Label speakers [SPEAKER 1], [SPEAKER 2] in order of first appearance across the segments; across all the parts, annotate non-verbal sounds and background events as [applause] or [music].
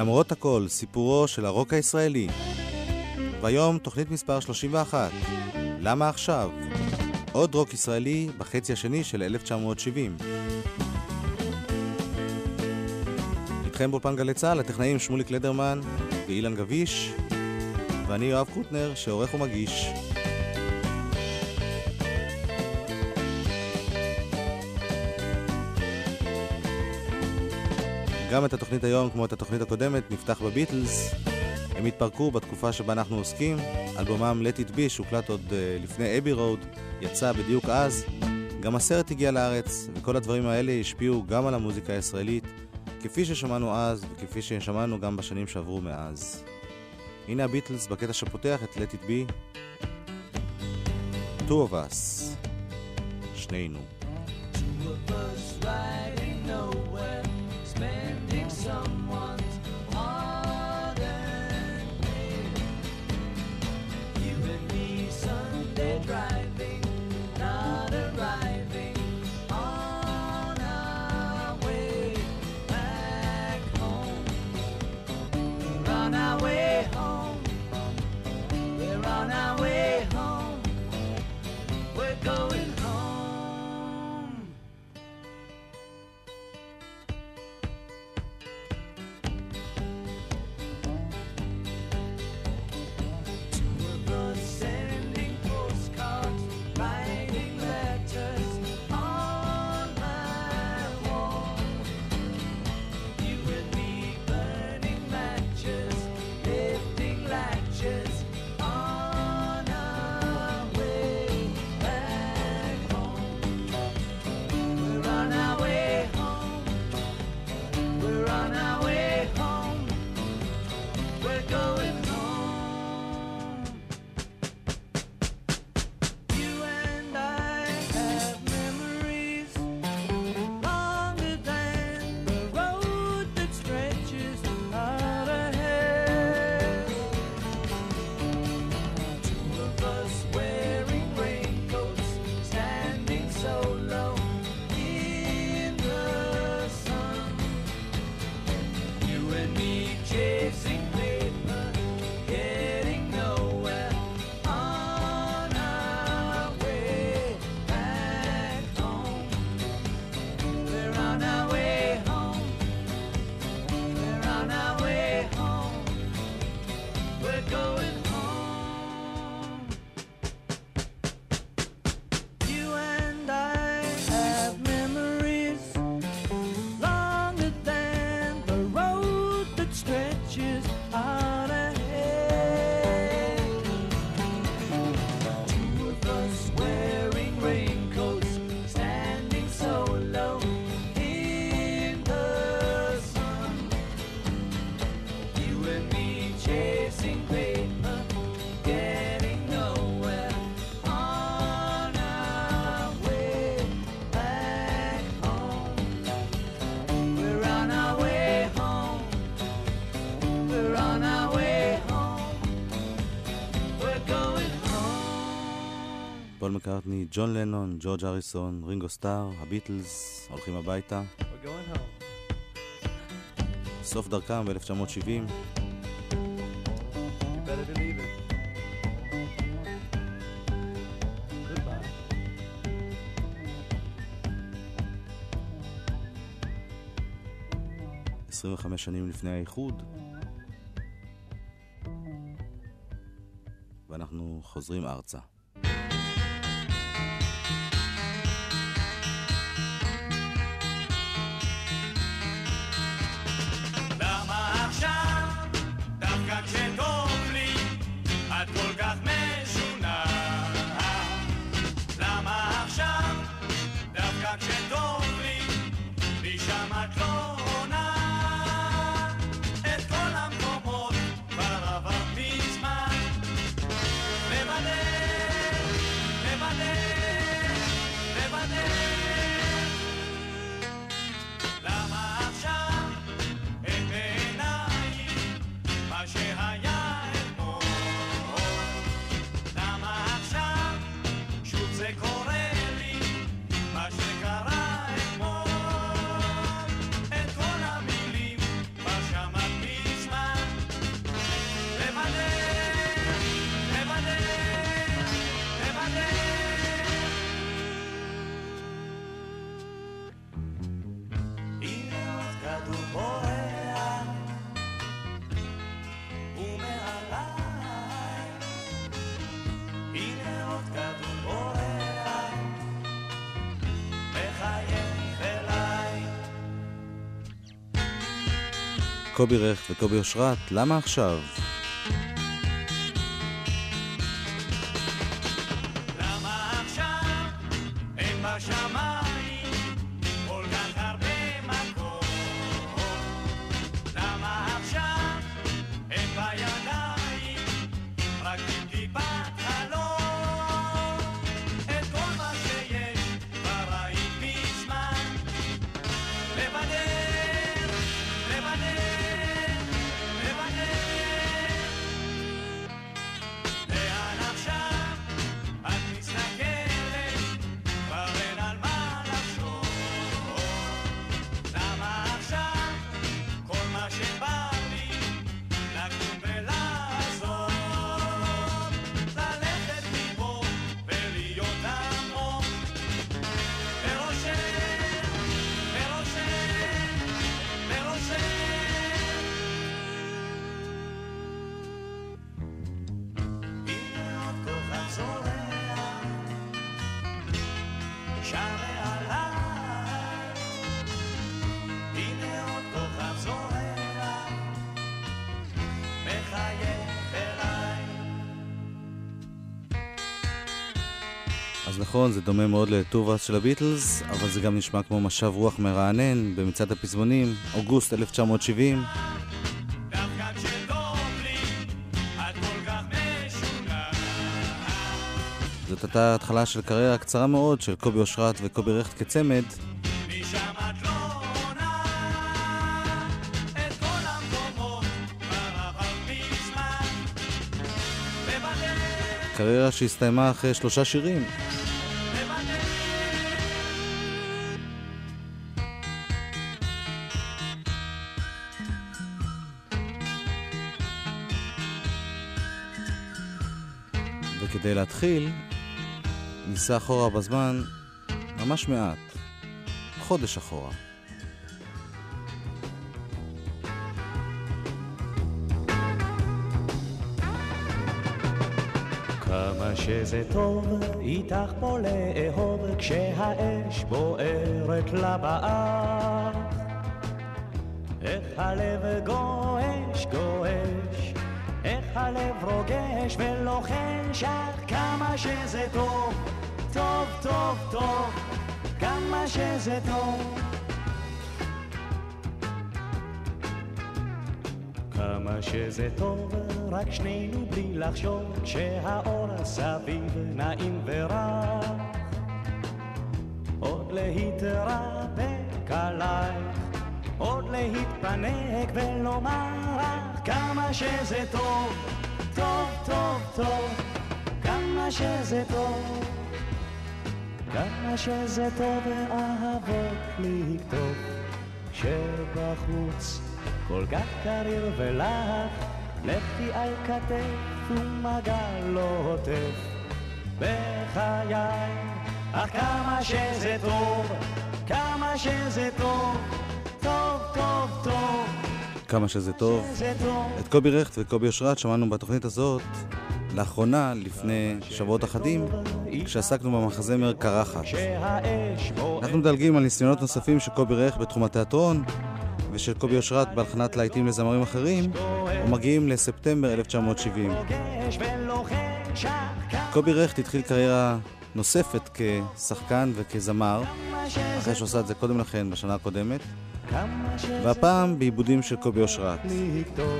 [SPEAKER 1] למרות הכל, סיפורו של הרוק הישראלי. והיום תוכנית מספר 31. למה עכשיו? עוד רוק ישראלי בחצי השני של 1970. איתכם באולפן גלי צה"ל, הטכנאים שמוליק לדרמן ואילן גביש, ואני יואב קוטנר, שעורך ומגיש. גם את התוכנית היום, כמו את התוכנית הקודמת, נפתח בביטלס. הם התפרקו בתקופה שבה אנחנו עוסקים. אלבומם Let It Be, שהוקלט עוד uh, לפני אבי רוד, יצא בדיוק אז. גם הסרט הגיע לארץ, וכל הדברים האלה השפיעו גם על המוזיקה הישראלית, כפי ששמענו אז, וכפי ששמענו גם בשנים שעברו מאז. הנה הביטלס בקטע שפותח את Let It Be. Two of us. שנינו. Two of us riding nowhere, on our way back home. We're on our way home. We're on our way home. פול מקארטני, ג'ון לנון, ג'ורג' אריסון, רינגו סטאר, הביטלס, הולכים הביתה. סוף דרכם ב-1970.
[SPEAKER 2] You better believe it. Goodbye.
[SPEAKER 1] 25 שנים לפני האיחוד. ואנחנו חוזרים ארצה.
[SPEAKER 3] קובי רכט וקובי אושרת, למה עכשיו? נכון, זה דומה מאוד לטובאס של הביטלס, אבל זה גם נשמע כמו משב רוח מרענן במצעד הפזמונים, אוגוסט 1970.
[SPEAKER 4] דווקא כשטוב לי, את כל כך משונה.
[SPEAKER 3] זאת הייתה התחלה של קריירה קצרה מאוד של קובי אושרת וקובי רכט כצמד, קריירה שהסתיימה אחרי שלושה שירים. וכדי להתחיל, ניסע אחורה בזמן ממש מעט, חודש אחורה.
[SPEAKER 5] כמה שזה טוב איתך פה לאהוב כשהאש בוערת לבאר איך הלב גועש גועש הלב רוגש ולוחש אך כמה שזה טוב. טוב טוב טוב כמה שזה טוב. כמה שזה טוב, רק שנינו בלי לחשוב, כשהאור סביב נעים ורך. עוד להתרפק עלייך, עוד להתפנק ולומר לך כמה שזה טוב, טוב, טוב, טוב, כמה שזה טוב. כמה שזה טוב ואהבות לכתוב שבחוץ כל כך קריר ולח לכי על כתף ומגע לא עוטף בחיי אך כמה שזה טוב כמה שזה טוב טוב טוב טוב
[SPEAKER 3] כמה שזה טוב. את קובי רכט וקובי אושרת שמענו בתוכנית הזאת לאחרונה, לפני שבועות אחדים, כשעסקנו במחזמר קרחת. אנחנו מדלגים על ניסיונות נוספים של קובי רכט בתחום התיאטרון ושל קובי אושרת בהלחנת להיטים לזמרים אחרים ומגיעים לספטמבר 1970.
[SPEAKER 5] רוגש ולוחש אך
[SPEAKER 3] קובי רכט התחיל קריירה נוספת כשחקן וכזמר, אחרי שהוא עשה את זה קודם לכן בשנה הקודמת, והפעם בעיבודים של קובי אושרת.
[SPEAKER 5] לכתוב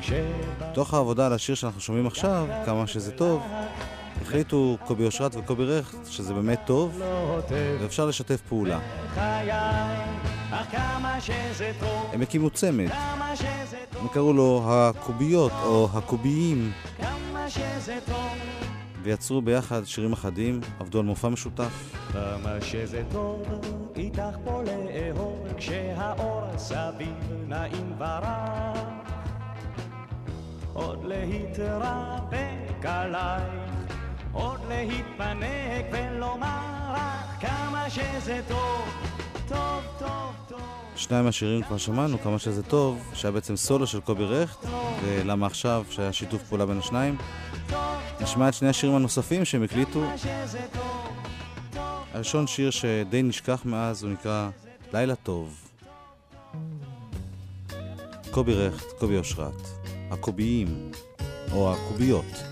[SPEAKER 5] כשבא
[SPEAKER 3] תוך העבודה על השיר שאנחנו שומעים עכשיו, כמה שזה טוב, החליטו קובי אושרת וקובי רכט שזה באמת טוב ואפשר לשתף פעולה. הם הקימו צמד, הם קראו לו הקוביות או הקוביים,
[SPEAKER 5] כמה שזה טוב,
[SPEAKER 3] ויצרו ביחד שירים אחדים, עבדו על מופע משותף.
[SPEAKER 5] כמה שזה טוב, איתך פה לאהוב, כשהאור סביב נעים ורח. עוד להתרפק עלייך, עוד להתפנק ולומר לך כמה שזה טוב, טוב, טוב, טוב.
[SPEAKER 3] שניים מהשירים כבר שמענו, כמה שזה טוב, שהיה בעצם סולו של קובי רכט, ולמה עכשיו, שהיה שיתוף פעולה בין השניים. נשמע את שני השירים הנוספים שהם הקליטו. הראשון שיר שדי נשכח מאז, הוא נקרא לילה טוב. קובי רכט, קובי אושרת. הקוביים, או הקוביות.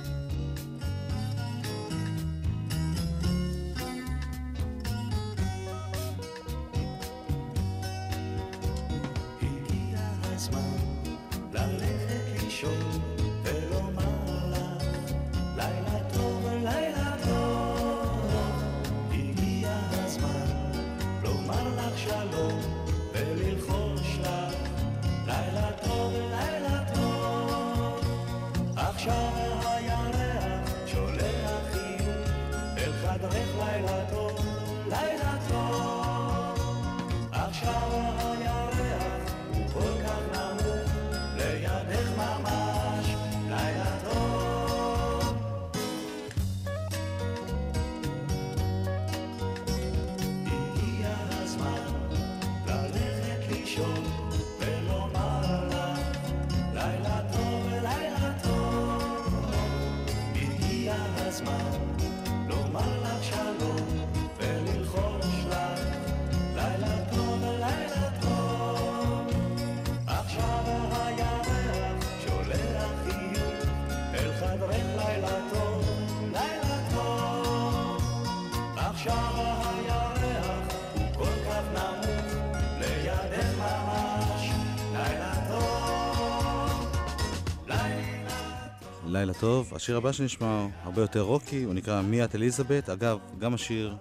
[SPEAKER 5] לילה טוב.
[SPEAKER 3] השיר הבא שנשמע הרבה יותר רוקי, הוא נקרא מי את אליזבת. אגב, גם השיר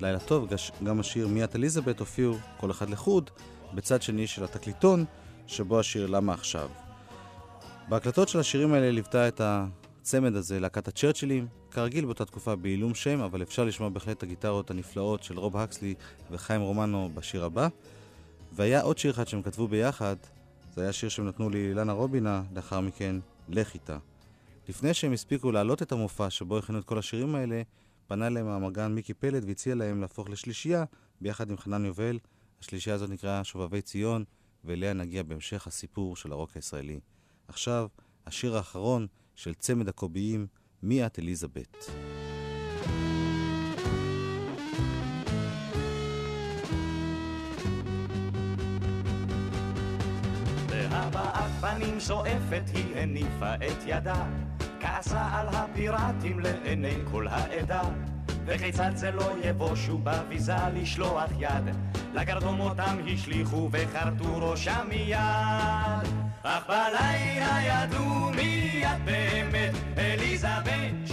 [SPEAKER 3] לילה טוב, גם השיר מי את אליזבת הופיעו כל אחד לחוד, בצד שני של התקליטון, שבו השיר למה עכשיו. בהקלטות של השירים האלה ליוותה את הצמד הזה להקת הצ'רצ'ילים, כרגיל באותה תקופה בעילום שם, אבל אפשר לשמוע בהחלט את הגיטרות הנפלאות של רוב הקסלי וחיים רומנו בשיר הבא. והיה עוד שיר אחד שהם כתבו ביחד, זה היה שיר שהם נתנו לאילנה רובינה, לאחר מכן, לך איתה. לפני שהם הספיקו להעלות את המופע שבו הכינו את כל השירים האלה, פנה אליהם המגן מיקי פלד והציע להם להפוך לשלישייה ביחד עם חנן יובל. השלישייה הזאת נקראה שובבי ציון, ואליה נגיע בהמשך הסיפור של הרוק הישראלי. עכשיו, השיר האחרון של צמד הקוביים, מי את אליזבת.
[SPEAKER 5] בהבעת פנים זועפת היא הניפה את ידה, כעסה על הפיראטים לעיני כל העדה. וכיצד זה לא יבושו בביזה לשלוח יד, לגרדום אותם השליכו וחרטו ראשם מיד. אך בלילה ידעו מי את באמת, אליזבת,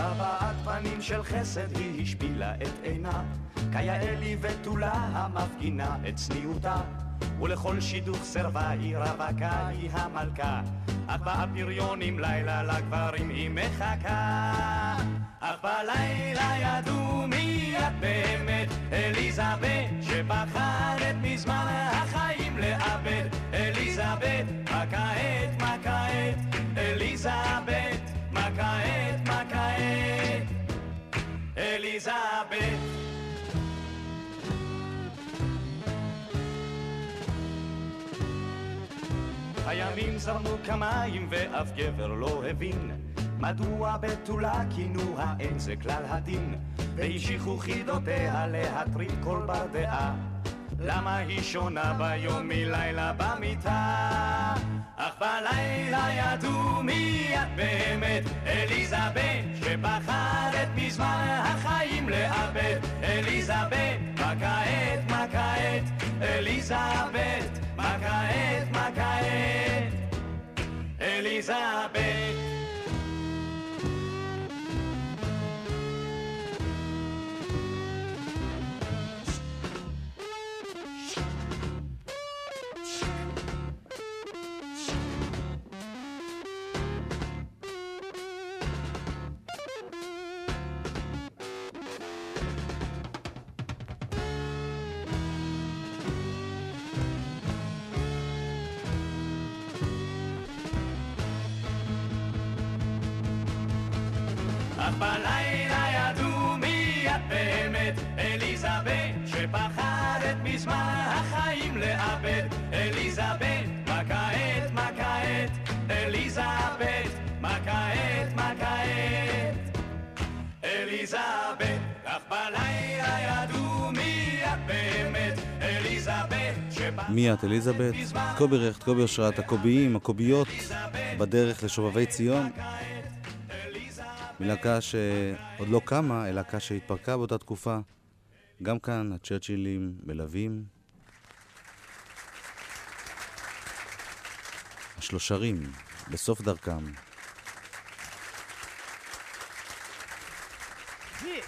[SPEAKER 5] בהבעת פנים של חסד היא השפילה את עינה, כיאה לי ותולה המפגינה את צניעותה, ולכל שידוך סרבה היא רווקה היא המלכה, אך באפיריונים לילה לגברים היא מחכה. אך בלילה ידעו מי את באמת, אליזבת, שפחדת מזמן החיים לאבד. אליזבת, מה כעת, מה כעת, אליזבת, אליזבת. הימים זרמו כמים ואף גבר לא הבין מדוע בתולה כינוה אין זה כלל הדין והמשיכו חידותיה להטריד כל בר דעה למה היא שונה ביום מלילה במיטה? אך בלילה ידעו מי את באמת. אליזבת שפחדת מזמן החיים לאבד. אליזבת מה כעת מה כעת? אליזבת מה כעת מה כעת? אליזבת שפחדת מי את אליזבת?
[SPEAKER 3] קובי רכט, קובי אושרת, הקוביים, הקוביות, בדרך לשובבי ציון. מלהקה שעוד לא קמה, אלא להקה שהתפרקה באותה תקופה. גם כאן הצ'רצ'ילים מלווים. השלושרים, בסוף דרכם.
[SPEAKER 6] זה.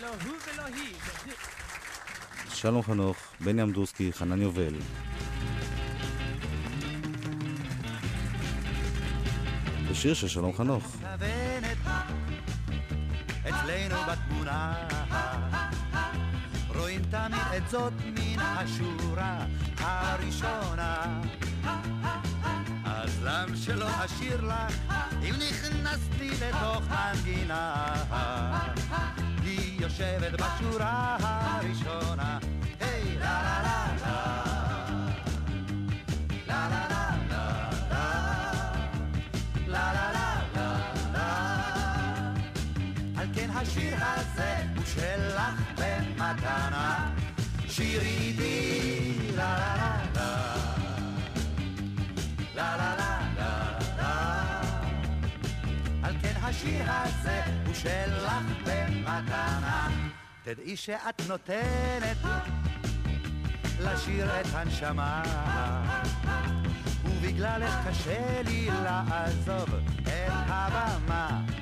[SPEAKER 6] לא הוא ולא היא.
[SPEAKER 3] שלום חנוך, בני אמדורסקי, חנן יובל. בשיר של שלום חנוך.
[SPEAKER 7] אצלנו בתמונה רואים תמיד את זאת מן השורה הראשונה אז למה שלא אשיר לך אם נכנסתי לתוך מנגינה היא יושבת בשורה הראשונה השיר הזה הוא שלך במתנה. שירי בי לה לה לה לה. לה לה לה לה על כן השיר הזה הוא שלך במתנה. תדעי שאת נותנת לשיר את הנשמה. ובגללך קשה לי לעזוב את הבמה.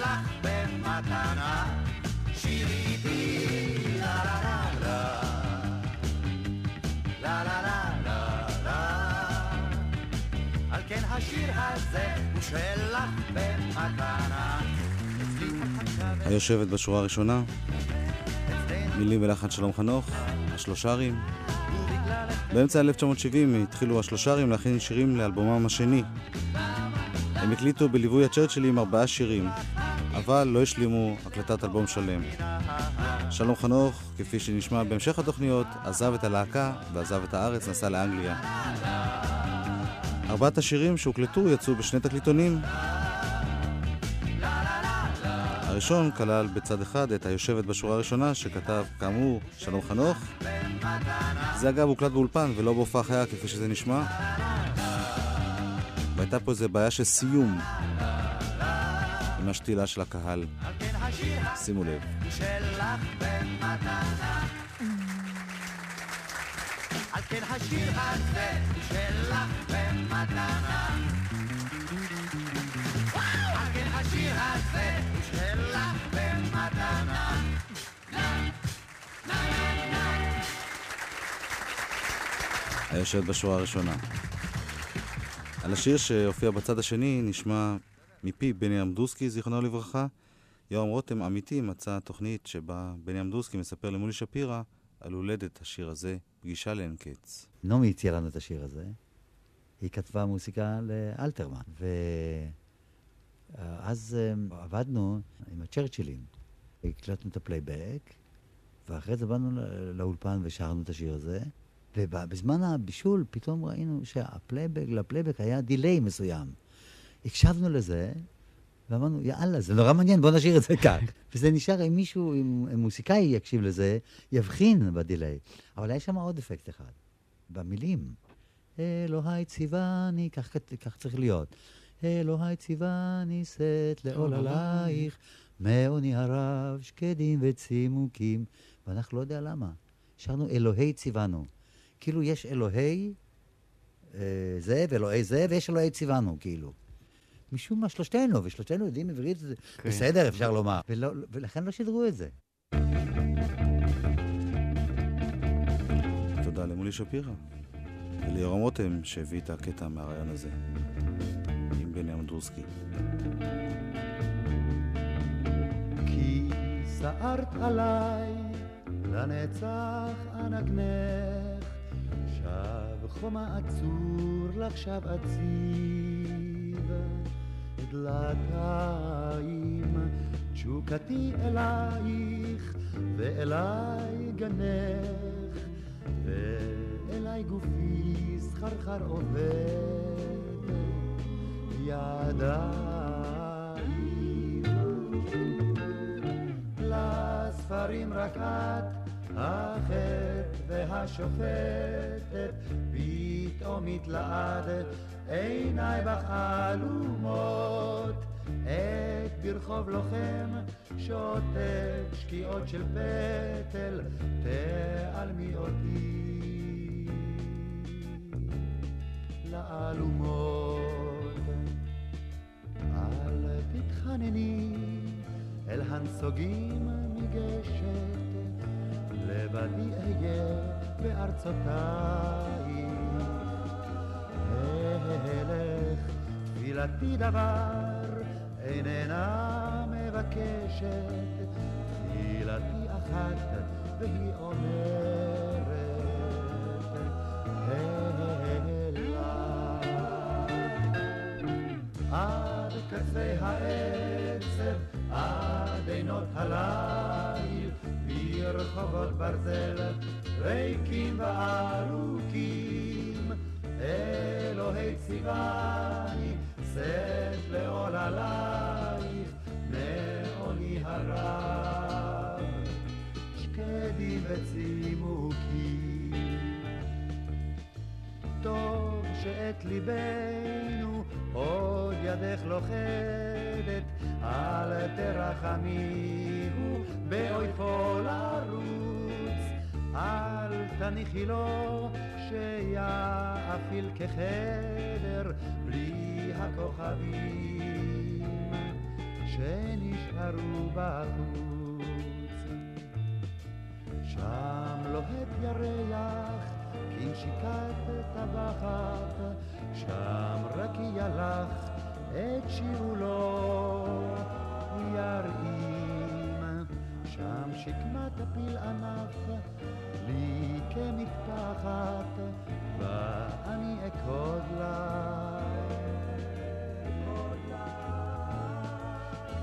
[SPEAKER 7] על כן השיר הזה הוא שלך במתנה
[SPEAKER 3] היושבת בשורה הראשונה, מילים ולחן שלום חנוך, השלושרים. באמצע 1970 התחילו השלושרים להכין שירים לאלבומם השני. הם הקליטו בליווי הצ'רצ'ילים ארבעה שירים, אבל לא השלימו הקלטת אלבום שלם. שלום חנוך, כפי שנשמע בהמשך התוכניות, עזב את הלהקה ועזב את הארץ, נסע לאנגליה. ארבעת השירים שהוקלטו יצאו בשני תקליטונים. הראשון כלל בצד אחד את היושבת בשורה הראשונה, שכתב כאמור שלום חנוך. זה אגב הוקלט באולפן ולא בהופעה חיה כפי שזה נשמע. והייתה פה איזה בעיה של סיום עם השתילה של הקהל. שימו לב.
[SPEAKER 7] על כן השיר הזה שלך במתנה
[SPEAKER 3] היושבת בשורה הראשונה. על השיר שהופיע בצד השני נשמע מפי בני אמדורסקי, זיכרונו לברכה. יורם רותם אמיתי מצא תוכנית שבה בני אמדורסקי מספר למולי שפירא על הולדת השיר הזה, פגישה לאין קץ.
[SPEAKER 8] נעמי הציעה לנו את השיר הזה. היא כתבה מוסיקה לאלתרמן. ואז אה, עבדנו עם הצ'רצ'ילים. הקלטנו את הפלייבק, ואחרי זה באנו לאולפן ושרנו את השיר הזה. ובזמן הבישול פתאום ראינו שהפלייבק, לפלייבק היה delay מסוים. הקשבנו לזה, ואמרנו, יאללה, זה נורא מעניין, בוא נשאיר את זה כך. [laughs] וזה נשאר, אם מישהו, אם מוסיקאי יקשיב לזה, יבחין בדיליי. אבל היה שם עוד אפקט אחד, במילים. אלוהי ציווני, כך, כך צריך להיות. אלוהי ציווני שאת לעול עלייך, מעוני הרב, שקדים וצימוקים. ואנחנו לא יודע למה. שרנו אלוהי ציוונו. כאילו יש אלוהי אה, זה ואלוהי זה, ויש אלוהי ציוונו, כאילו. משום מה שלושתנו, ושלושתנו יודעים עברית, זה בסדר, אפשר לומר. ולא, ולכן לא שידרו את זה.
[SPEAKER 3] תודה למולי שפירא. ליורם רותם שהביא את הקטע מהרעיון הזה, עם בני אמדורסקי.
[SPEAKER 7] כי סערת עליי לנצח אנגנך, שב חומה עצור לך שב אציב, דלתיים תשוקתי אלייך ואליי גנך, ואליי גופי סחרחר עובד, ידיים. לספרים רק את, החטא והשופטת, פתאום התלעד, עיניי בך עלומות, עת ברחוב לוחם, שוטט שקיעות של פטל, תעלמי אותי לאלומות. אל תתחנני אל הנסוגים מגשת, לבדי אהיה בארצותיי. הלך תפילתי דבר איננה מבקשת, תפילתי אחת והיא אומרת, הלה עד קצה העצב, עד עינות הליל, ברחובות ברזל, ריקים וארוכים, ציווני, שאת לעול עלייך, מעוני הרב, שקדים וצימוקים. טוב שאת ליבנו עוד ידך לוכדת, אל תרחמיהו באויפו לרוץ, אל תניחי לו שיאפיל כחדר בלי הכוכבים שנשארו בחוץ. שם לוהט ירח כנשיקת טבחת, שם רק ילך את שיעולו ירעים. שם שקמת הפיל ענף לי כמטפחת, ואני אכוד לה.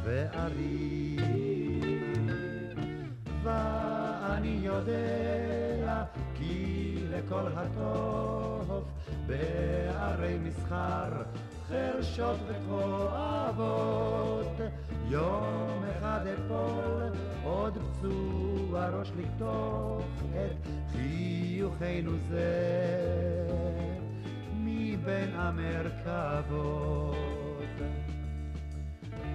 [SPEAKER 7] ואריב, ואני יודע כי לכל הטוב בערי מסחר חרשות וכואבות. יום אחד אפול עוד פצוע ראש לקטוף את חיוכנו זה. מבין המרכבות.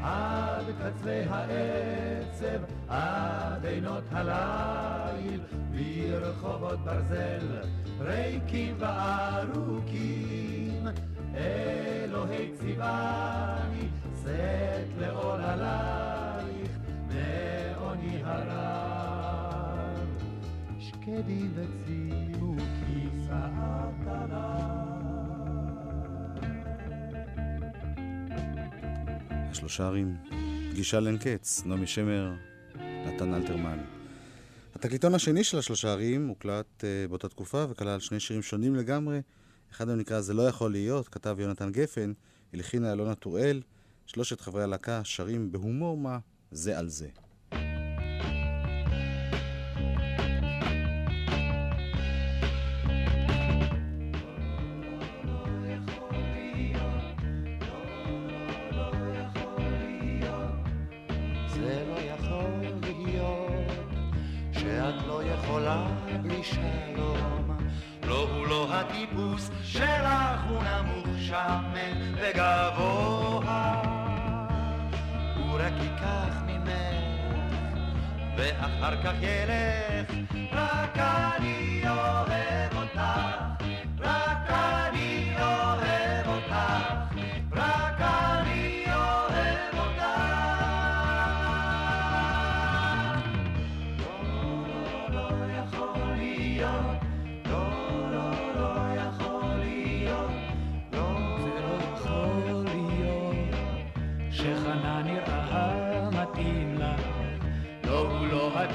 [SPEAKER 7] עד קצווי העצב, עד עינות הליל, ברחובות ברזל, ריקים וארוכים, אלוהי ציווני, שאת לעול עלייך, מעוני הרב, שקדים וצימוקים, שאת עליי.
[SPEAKER 3] שלושה ערים, פגישה לאין קץ, נעמי שמר, נתן אלתרמן. התקליטון השני של השלושה ערים הוקלט uh, באותה תקופה וכלל שני שירים שונים לגמרי. אחד מהם נקרא "זה לא יכול להיות", כתב יונתן גפן, הלחינה אלונה טוראל. שלושת חברי הלהקה שרים בהומור מה זה על זה.
[SPEAKER 7] הטיפוס שלך הוא נמוך שמן וגבוה. הוא רק ייקח ממך ואחר כך ילך. רק אני אוהב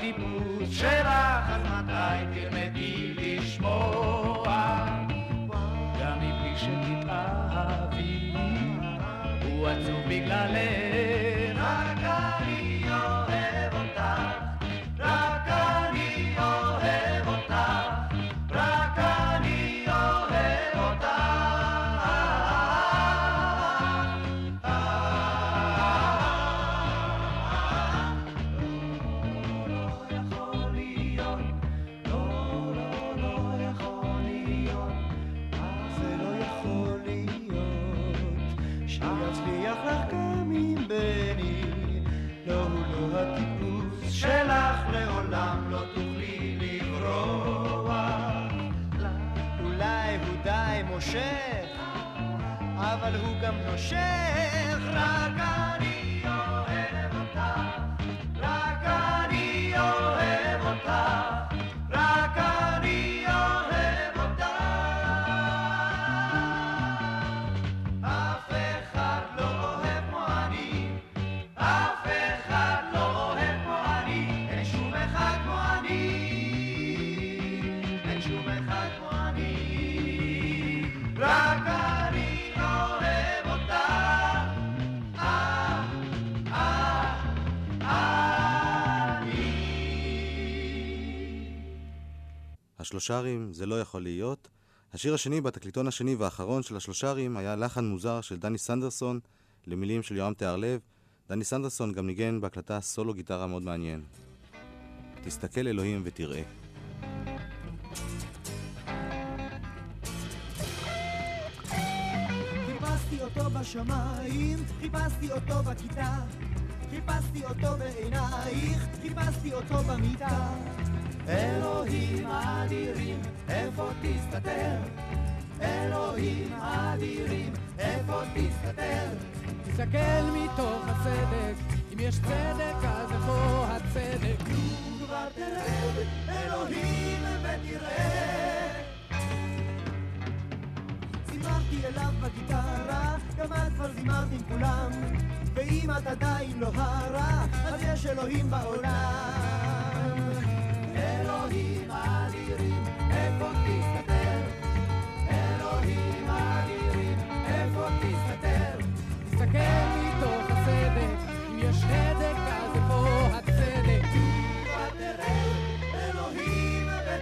[SPEAKER 7] הקיבוץ שלך,
[SPEAKER 5] אז מתי תלמדי לשמוע? גם מבלי שתתאהבי, הוא עצוב בגללך. גם נושך, רק
[SPEAKER 3] השלושרים, זה לא יכול להיות. השיר השני בתקליטון השני והאחרון של השלושרים היה לחן מוזר של דני סנדרסון למילים של יורם תיארלב. דני סנדרסון גם ניגן בהקלטה סולו גיטרה מאוד מעניין. תסתכל אלוהים ותראה.
[SPEAKER 9] בשמיים, חיפשתי אותו בכיתה, חיפשתי אותו בעינייך, חיפשתי אותו במיטה. אלוהים אדירים, איפה תסתתר? אלוהים אדירים, איפה תסתתר?
[SPEAKER 6] תסתכל מתוך הסדק, אם יש צדק אז איפה הצדק?
[SPEAKER 9] כבר תרד, אלוהים ותראה. זימרתי אליו בגיטרה, גם את כבר זימרת עם כולם. ואם את עדיין לא הרע, אז יש אלוהים בעולם.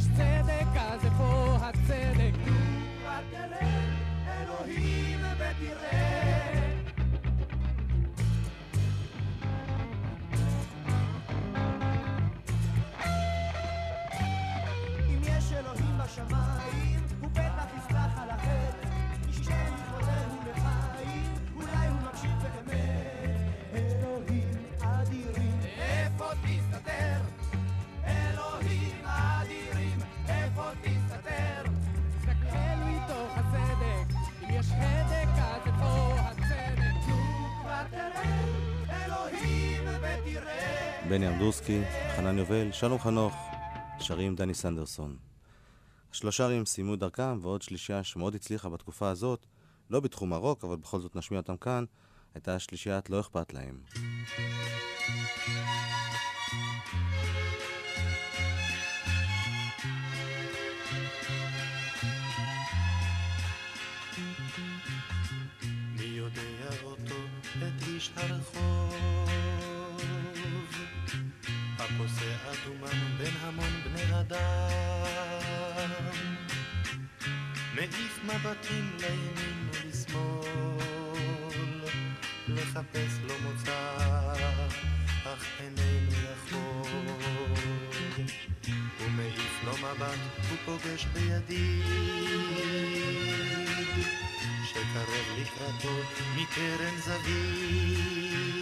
[SPEAKER 6] יש צדק אז איפה הצדק?
[SPEAKER 9] כבר תרד, אלוהים ותראה.
[SPEAKER 3] בני אמדורסקי, חנן יובל, שלום חנוך, שרים דני סנדרסון. השלושרים סיימו דרכם, ועוד שלישייה שמאוד הצליחה בתקופה הזאת, לא בתחום הרוק, אבל בכל זאת נשמיע אותם כאן, הייתה שלישיית לא אכפת להם.
[SPEAKER 4] אדומן בין המון בני אדם, מעיף מבטים לימין ולשמאל, לחפש לו מוצא, אך איננו יכול. הוא מעיף לו מבט, הוא פוגש בידיד, שקרב לקראתו מקרן זווית.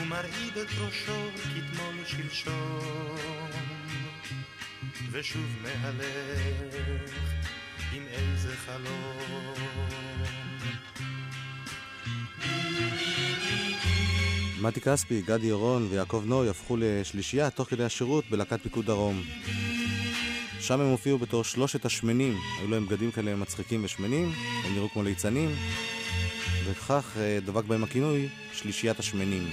[SPEAKER 4] הוא מרעיד את ראשו, כתמי שלשום, ושוב מהלך עם איזה חלום.
[SPEAKER 3] מתי כספי, גדי אורון ויעקב נוי הפכו לשלישייה תוך כדי השירות בלהקת פיקוד דרום. שם הם הופיעו בתור שלושת השמנים, היו להם בגדים כאלה מצחיקים ושמנים, הם נראו כמו ליצנים, וכך אה, דבק בהם הכינוי שלישיית השמנים.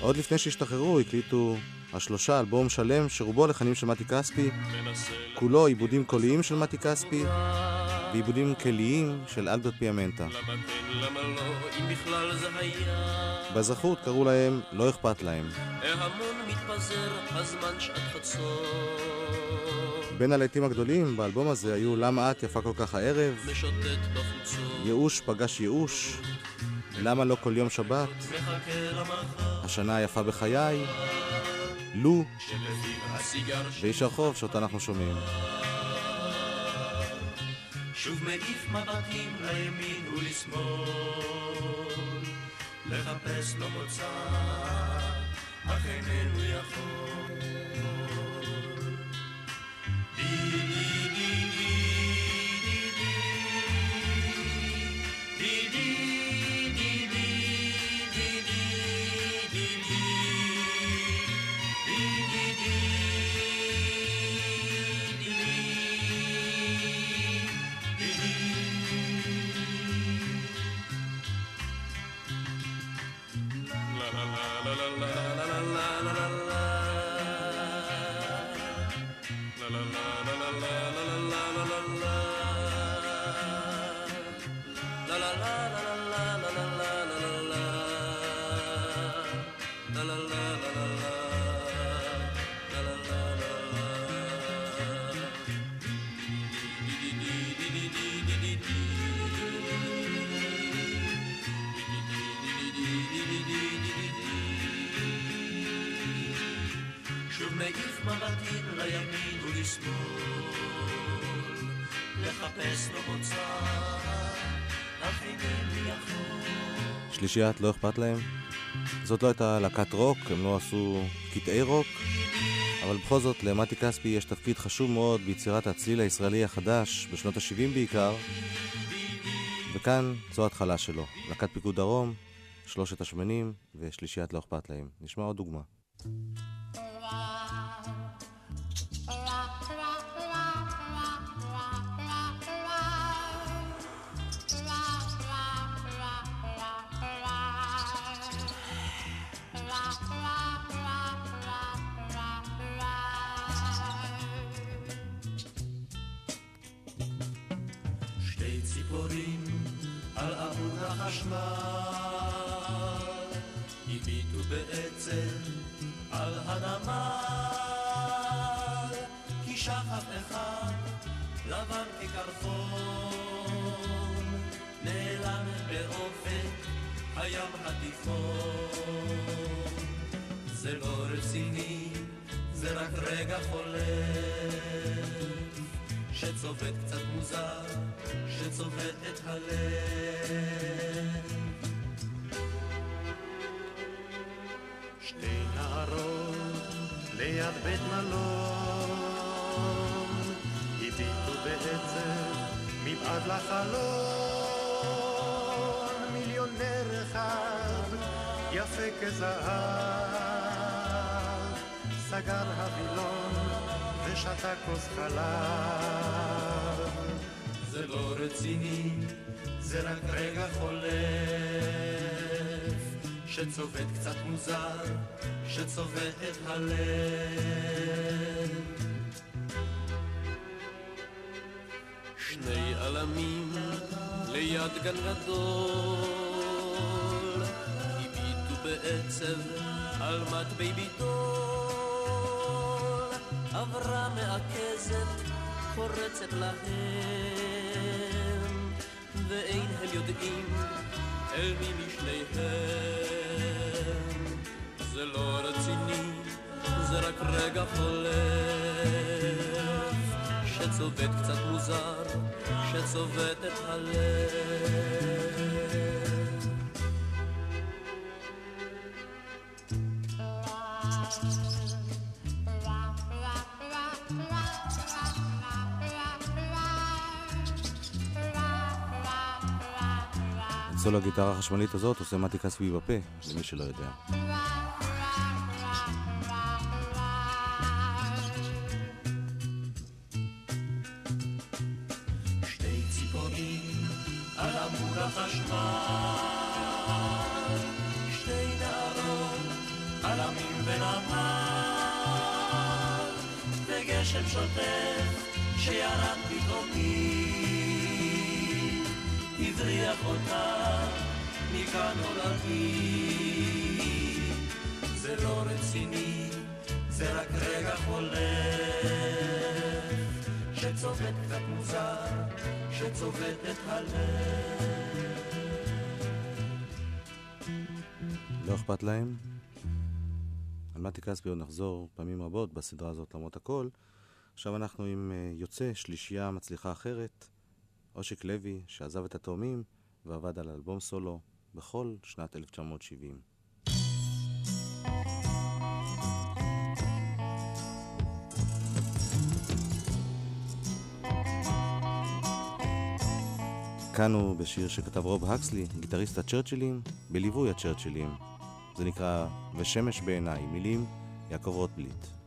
[SPEAKER 3] עוד לפני שהשתחררו הקליטו השלושה אלבום שלם שרובו לחנים של מתי כספי, כולו עיבודים קוליים של מתי כספי ועיבודים כליים של אלברט פיאמנטה. באזרחות קראו להם לא אכפת להם. בין הלהיטים הגדולים באלבום הזה היו למה את יפה כל כך הערב, ייאוש פגש ייאוש, למה לא כל יום שבת, השנה היפה בחיי, לו. ואיש הרחוב שאותה אנחנו שומעים.
[SPEAKER 5] שוב מעיף מבטים לימין ולשמאל, לחפש לו מוצא, אך איננו יכול. מבטים לימין ולשמאל, לחפש לו מוצא, אך אינני יכול.
[SPEAKER 3] שלישיית לא אכפת להם. זאת לא הייתה להקת רוק, הם לא עשו קטעי רוק, אבל בכל זאת למתי כספי יש תפקיד חשוב מאוד ביצירת הצליל הישראלי החדש, בשנות ה-70 בעיקר, וכאן זו ההתחלה שלו. להקת פיקוד דרום, שלושת השמנים ושלישיית לא אכפת להם. נשמע עוד דוגמה.
[SPEAKER 5] שתי הים התיכון זה לא רציני זה רק רגע חולף שצובט קצת מוזר, שצובט את הלב.
[SPEAKER 4] שתי נערות ליד בית מלון הביטו בעצב מבעד לחלון מיליונר אחד יפה כזהב. סגר הווילון ושתה כוס חלב.
[SPEAKER 5] זה לא רציני, זה רק רגע חולף, שצובט קצת מוזר, שצובט את הלב. שני עלמים ליד גן גדול, בעצב על מטבי ביטול, עברה מעכזת, קורצת להם, ואין הם יודעים אל מי משניהם. זה לא רציני, זה רק רגע חולף, שצובט קצת מוזר, שצובט את הלב.
[SPEAKER 1] סולו הגיטרה החשמלית הזאת עושה מתי כספי בפה, למי שלא יודע.
[SPEAKER 5] מכאן עולמי. זה לא רציני, זה רק רגע חולף, שצובט קצת מוזר, שצובט את הלב.
[SPEAKER 1] לא אכפת להם? על מתי כספי עוד נחזור פעמים רבות בסדרה הזאת למרות הכל. עכשיו אנחנו עם אה, יוצא שלישייה מצליחה אחרת, אושיק לוי, שעזב את התאומים ועבד על אלבום סולו בכל שנת 1970. כאן הוא בשיר שכתב רוב הקסלי, גיטריסט הצ'רצ'ילים, בליווי הצ'רצ'ילים. זה נקרא "ושמש בעיניי", מילים יעקב רוטבליט.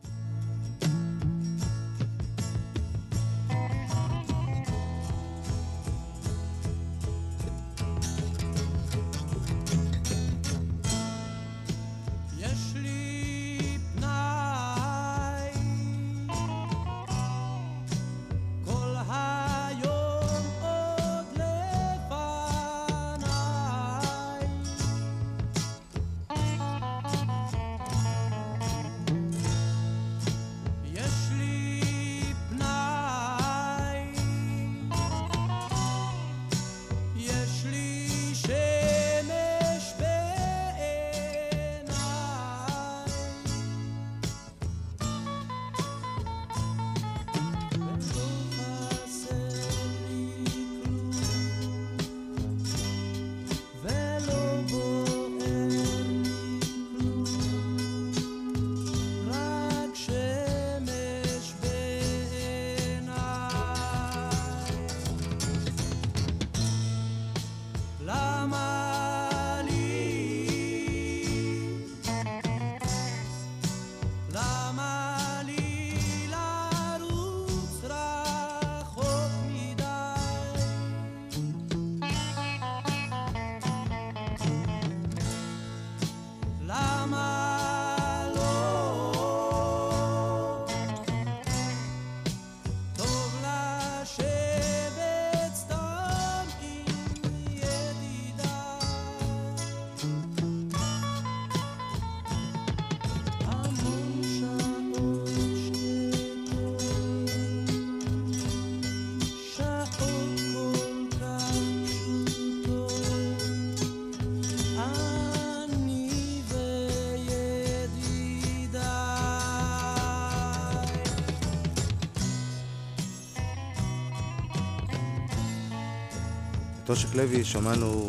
[SPEAKER 1] אושיק לוי שמענו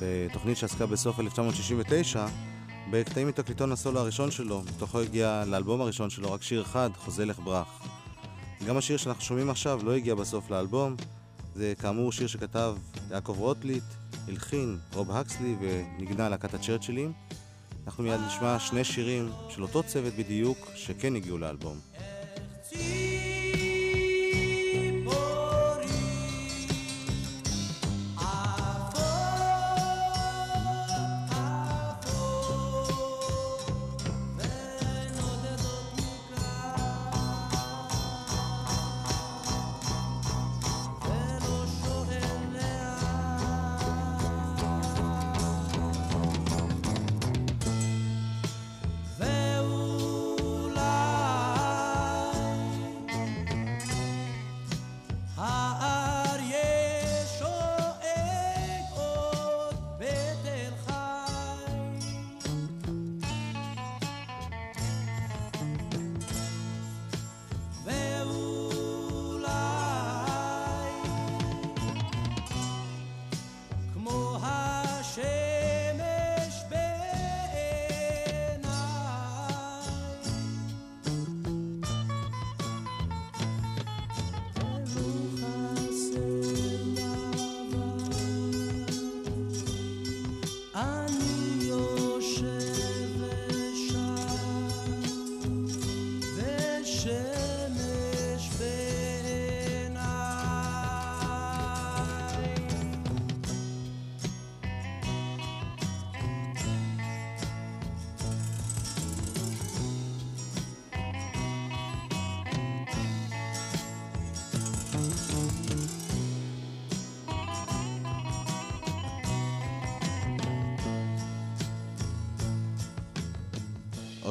[SPEAKER 1] בתוכנית שעסקה בסוף 1969 בקטעים מתקליטון הסולו הראשון שלו, מתוכו הגיע לאלבום הראשון שלו רק שיר אחד, חוזה לך ברח. גם השיר שאנחנו שומעים עכשיו לא הגיע בסוף לאלבום, זה כאמור שיר שכתב יעקב רוטליט, הלחין רוב הקסלי ונגנה להקת הצ'רצ'ילים. אנחנו מיד נשמע שני שירים של אותו צוות בדיוק שכן הגיעו לאלבום.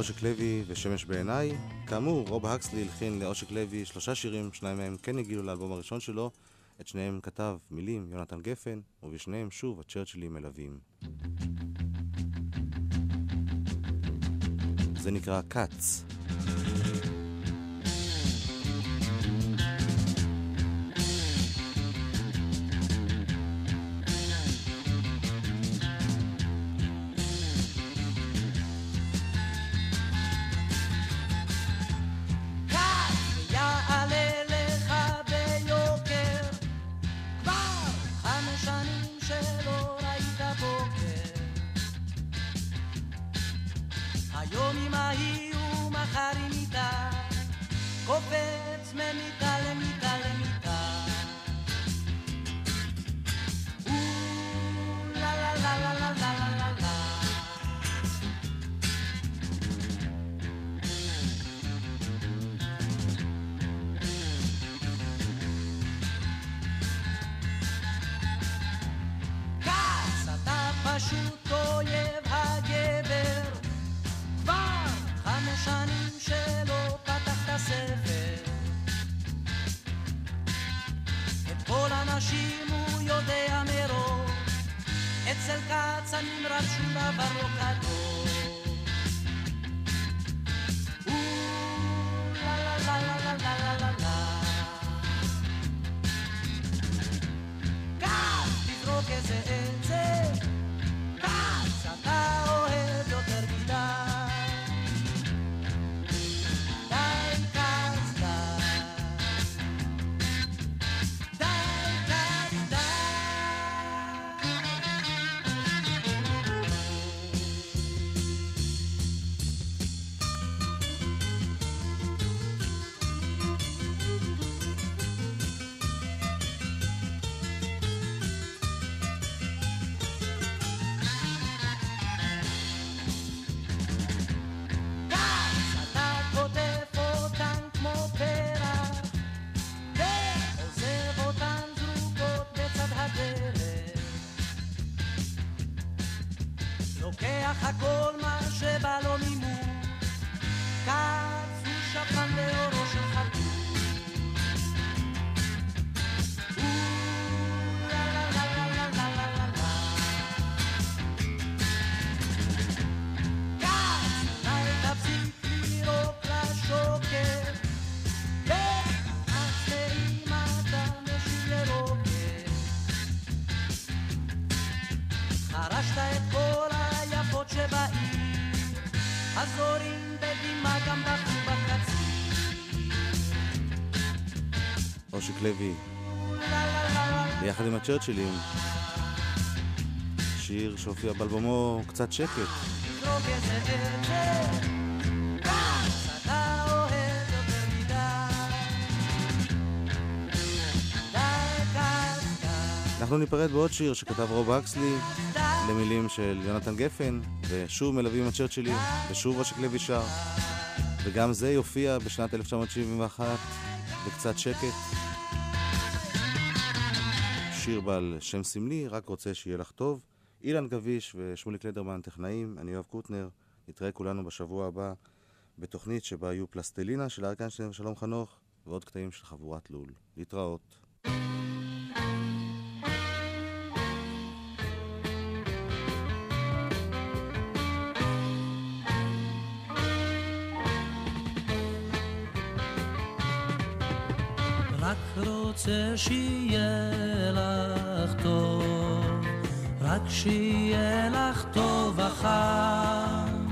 [SPEAKER 3] אושיק לוי ושמש בעיניי. כאמור, רוב הקסלי הלחין לאושיק לוי שלושה שירים, שניים מהם כן הגיעו לאלבום הראשון שלו. את שניהם כתב מילים יונתן גפן, ובשניהם שוב הצ'רצ'ילים מלווים. זה נקרא קאץ.
[SPEAKER 10] I call
[SPEAKER 3] ביחד עם הצ'רצ'ילים. שיר שהופיע באלבומו קצת שקט.
[SPEAKER 10] די,
[SPEAKER 3] אנחנו ניפרד בעוד שיר שכתב רוב אקסלי. למילים של יונתן גפן, ושוב מלווים הצ'רצ'ילים, ושוב אושיק לוי שר. וגם זה יופיע בשנת 1971 בקצת שקט. שיר בעל שם סמלי, רק רוצה שיהיה לך טוב. אילן גביש ושמוליק לדרמן טכנאים, אני יואב קוטנר, נתראה כולנו בשבוע הבא בתוכנית שבה יהיו פלסטלינה של אריק איינשטיין ושלום חנוך ועוד קטעים של חבורת לול. להתראות.
[SPEAKER 1] רק רוצה שיהיה לך טוב, רק שיהיה לך טוב וחם,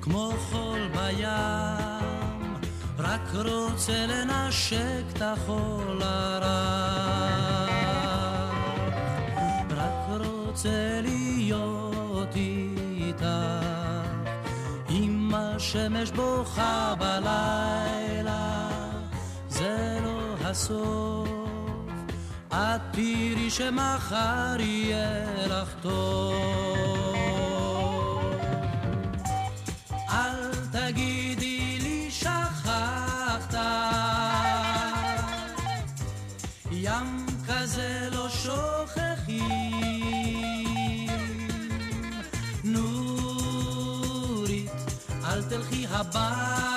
[SPEAKER 1] כמו חול בים, רק רוצה לנשק את החול הרך, רק רוצה להיות איתך, אם השמש בוכה בלילה. הסוף, את תראי שמחר יהיה לך טוב. אל תגידי לי שכחת, ים כזה לא שוכחים. נורית, אל תלכי הביתה.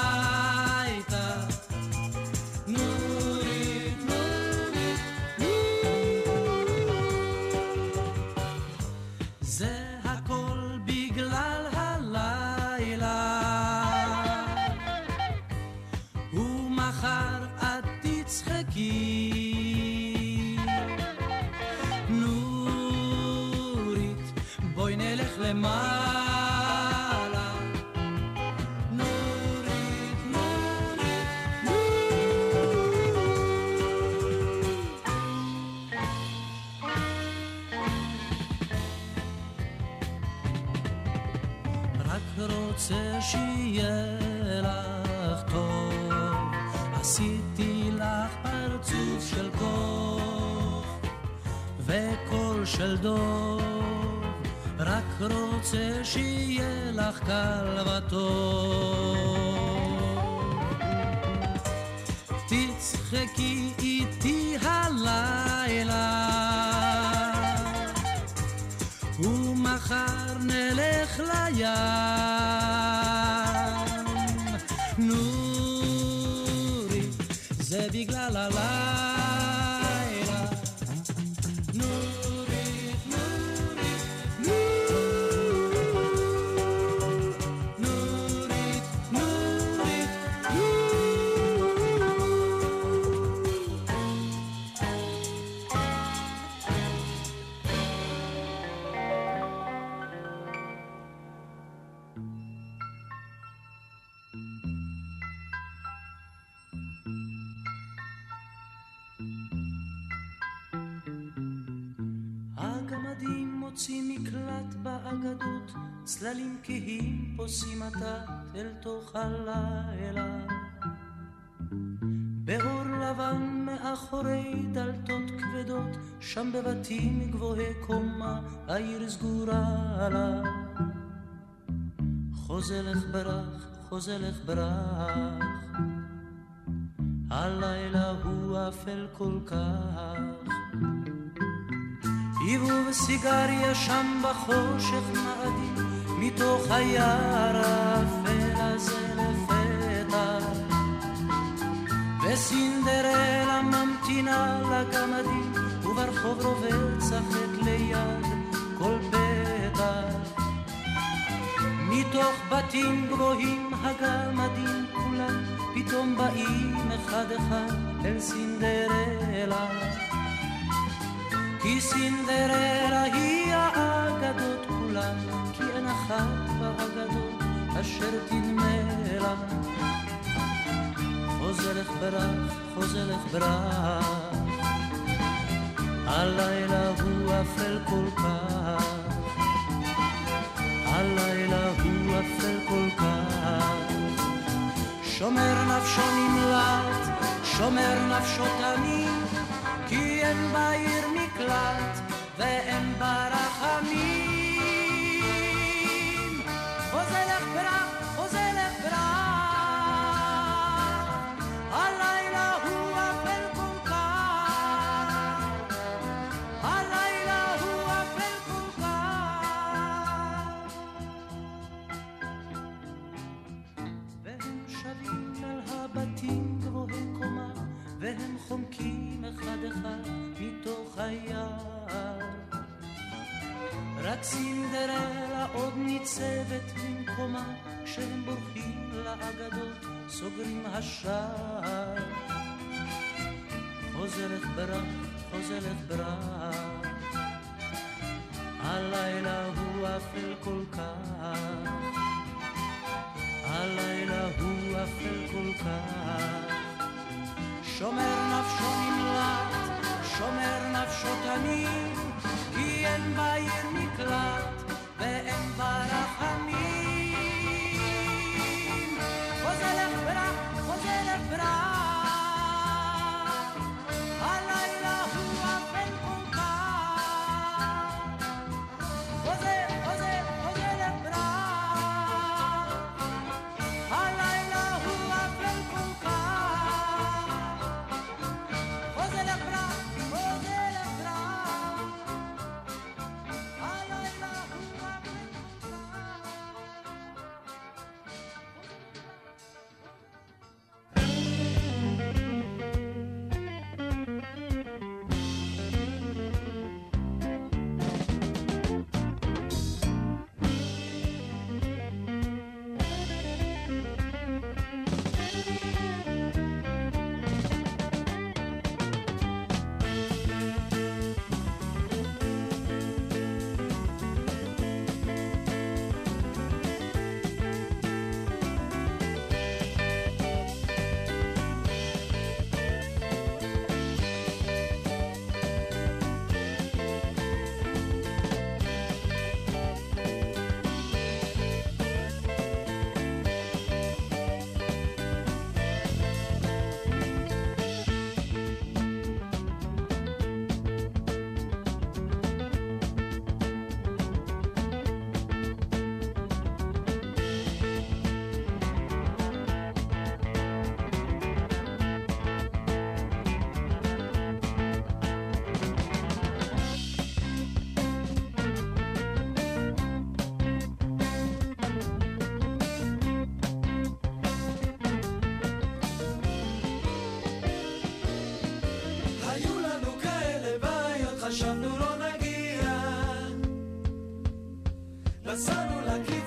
[SPEAKER 1] של דוב, רק רוצה שיהיה לך קל וטוב. תצחקי איתי הלילה ומחר נלך לים. צללים כהים פוסעים עתת אל תוך הלילה. באור לבן מאחורי דלתות כבדות, שם בבתים גבוהי קומה, העיר סגורה עליו. חוזלך ברח, חוזלך ברח, הלילה הוא אפל כל כך. היוו בסיגריה שם בחושך מאדים, מתוך היער האפל הזה לפתע. וסינדרלה ממתינה לגמדים, וברחוב רובץ החטא ליד כל פתח. מתוך בתים גבוהים הגמדים כולם, פתאום באים אחד אחד אל סינדרלה. כי סינדרלה היא האגדות כולן, כי אין אחת באגדות אשר תדמה לה. חוזרך ברח, חוזרך ברח, הלילה הוא אפל כל כך, הלילה הוא אפל כל כך. שומר נפשו נמלט, שומר נפשו תמיד, כי אין בעיר מקלט ואין בה רחמים. ברח, חוזלך ברח, הלילה הוא אפל כל כך, הלילה הוא אפל כל כך. והם שבים אל הבתים גבוהי קומה, והם חומקים אחד אחד מתוך היער. רק סינדרלה עוד ניצבת במקומה, כשהם בורחים לאגדות, סוגרים השער. חוזרת ברק, חוזרת ברק, הלילה הוא אפל כל כך, הלילה הוא אפל כל כך, שומר נפשו שומר נפשו תמיד, כי אין בעיר מקלט ואין בה רחמים. The sun will like